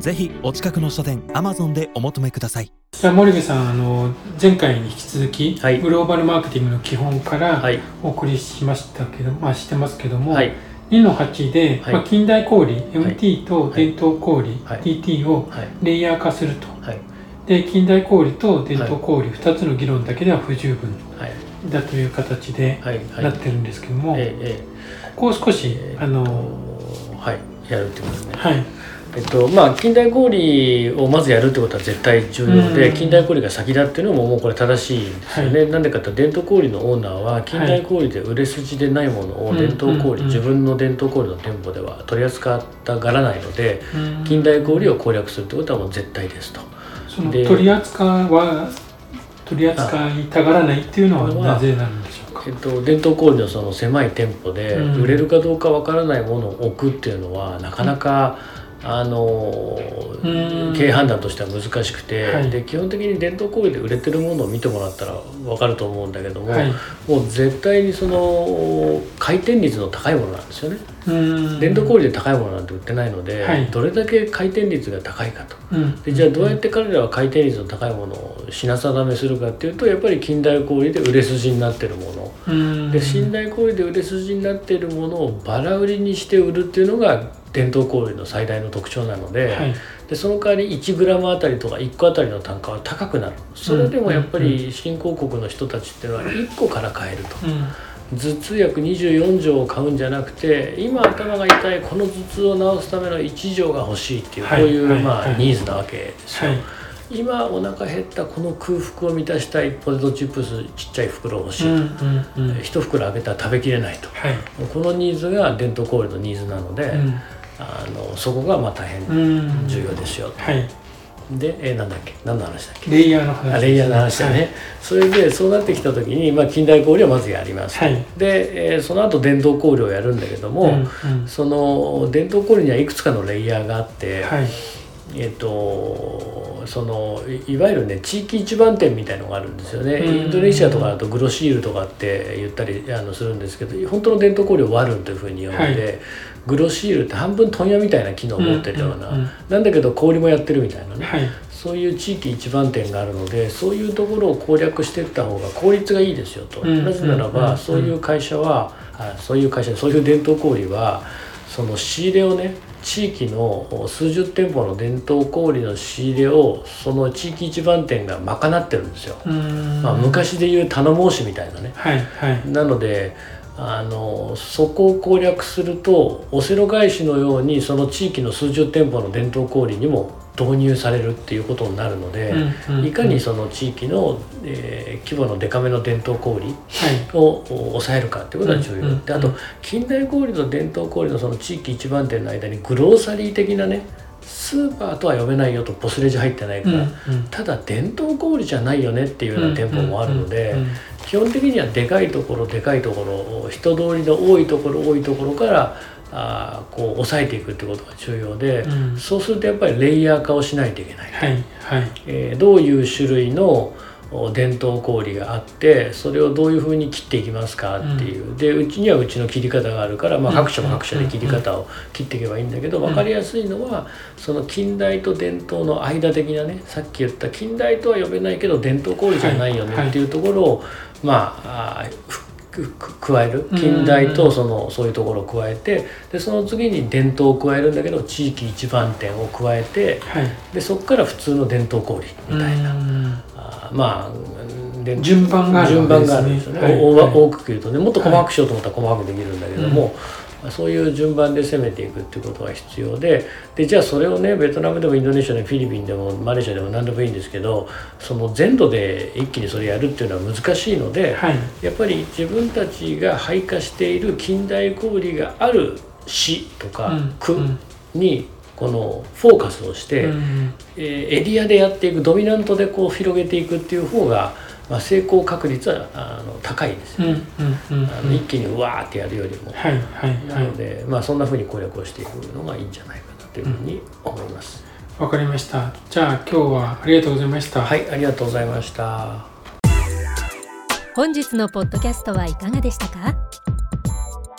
ぜひお近くの書店アマゾンでお求めください。じゃあ森部さんあの前回に引き続き、はい。グローバルマーケティングの基本からはい。お送りしましたけど、まあしてますけども、はい。2の8で、はい。まあ、近代小売 MT と伝統小売、はい。TT をはい。レイヤー化すると。はい。で近代小売と伝統小売2つの議論だけでは不十分はい。だという形ではい。はい。なってるんですけども、ええここを少し、ええ。あのはい。やるってことですね。はいえっとまあ近代小売をまずやるってことは絶対重要で、うん。近代小売が先だっていうのももうこれ正しいんですよね、なんでかっていうと伝統小売のオーナーは近代小売で売れ筋でないものをうん。伝統小売、うん。自分の伝統小売の店舗では取り扱ったがらないのでうん。近代小売を攻略するってことはもう絶対ですと。そので取り扱いは取り扱いたがらないっていうのはなぜなんでしょうか？えっと、伝統小売のその狭い店舗でうん。売れるかどうかわからないものを置くっていうのはなかなか、あのうん。経営判断としては難しくて、はい。で基本的に伝統小売で売れてるものを見てもらったらわかると思うんだけども、はい。もう絶対にその回転率の高いものなんですよね。うん。伝統小売で高いものなんて売ってないので、はい。どれだけ回転率が高いかと。うん。でじゃあどうやって彼らは回転率の高いものを品定めするかっていうとやっぱり近代小売で売れ筋になってるもの。うん。で信頼小売で売れ筋になっているものをバラ売りにして売るっていうのが伝統小売の最大の特徴なので,、はい。でその代わり 1g あたりとか1個あたりの単価は高くなるそれでもやっぱり新興国の人たちっていうのは1個から買えると。うん。頭痛薬24錠を買うんじゃなくて今頭が痛いこの頭痛を治すための1錠が欲しいっていうこういう、はい。はいまあはい。ニーズなわけですよ。はい。今お腹減ったこの空腹を満たしたいポテトチップスちっちゃい袋欲しいうん。と、うん。うん。一袋あげたら食べきれないと。はい。このニーズが伝統小売のニーズなので、うんあのそこがまあ大変うん。重要ですよ、はい。で、えーなんだっけ？何の話だっけ？レイヤーの話。あレイヤーの話だね、それでそうなってきた時に、まあ、近代小売をまずやりますと、はい。で、えーその後伝統小売をやるんだけども、はいうんうん。その伝統小売にはいくつかのレイヤーがあって、はいえっとそのいいわゆるね地域一番店みたいのがあるんですよね、うん。インドネシアとかだとグロシールとかって言ったりあのするんですけど本当の伝統小売をワルンというふうに呼んで、はい。グロシールって半分問屋みたいな機能を持ってるような、なんだけど小売もやってるみたいなね、はい。そういう地域一番店があるのでそういうところを攻略していった方が効率がいいですよと、うんなぜならば、うんそういう会社はあそういう会社そういう伝統小売はその仕入れをね地域の数十店舗の伝統小売の仕入れをその地域一番店が賄ってるんですよ、うん。まあ、昔でいう頼もうしみたいなね。はいはい。なのであのそこを攻略するとオセロ返しのようにその地域の数十店舗の伝統小売にも導入されるっていうことになるので、うんうんいかにその地域の、えー規模のデカめの伝統小売はい。を抑えるかっていうことが重要、うんうんであと近代小売と伝統小売のその地域一番店の間にグローサリー的なねスーパーとは呼べないよとポスレジ入ってないから、うんうん。ただ伝統小売じゃないよねっていうような店舗もあるので、うんうんうん基本的にはでかいところでかいところ人通りの多いところ多いところからあーこう抑えていくってことが重要で、うん。そうするとやっぱりレイヤー化をしないといけない、はいはい。えーどういう種類のお伝統小売があってそれをどういうふうに切っていきますかっていう、でうちにはうちの切り方があるから、まあ、うん。各社も各社で切り方を切っていけばいいんだけどん。分かりやすいのはその近代と伝統の間的なねさっき言った近代とは呼べないけど伝統小売じゃないよはいはいねっていうところを、まああーふくく加える。近代とそのそういうところを加えてでその次に伝統を加えるんだけど地域一番店を加えてはい。でそこから普通の伝統小売みたいな。うん。あーまあで順番がある順番があるんですよね、おおはい。はい大きく言うとねもっと細かくしようと思ったら細かくできるんだけども、まあそういう順番で攻めていくっていうことが必要ででじゃあそれをねベトナムでもインドネシアでもフィリピンでもマレーシアでも何でもいいんですけどその全土で一気にそれやるっていうのは難しいので、はい。やっぱり自分たちが配下している近代小売がある市とかうん。区うんにこのフォーカスをして、うん。えーエリアでやっていくドミナントでこう広げていくっていう方が、まあ、成功確率はあの高いですよ、うんうんうんあの一気にうわーってやるよりも。はいはいなはい。ので、まあ、そんなふうに攻略をしていくのがいいんじゃないかなというふうに思います。わかりました。じゃあ今日はありがとうございました。はい、ありがとうございました。本日のポッドキャストはいかがでしたか？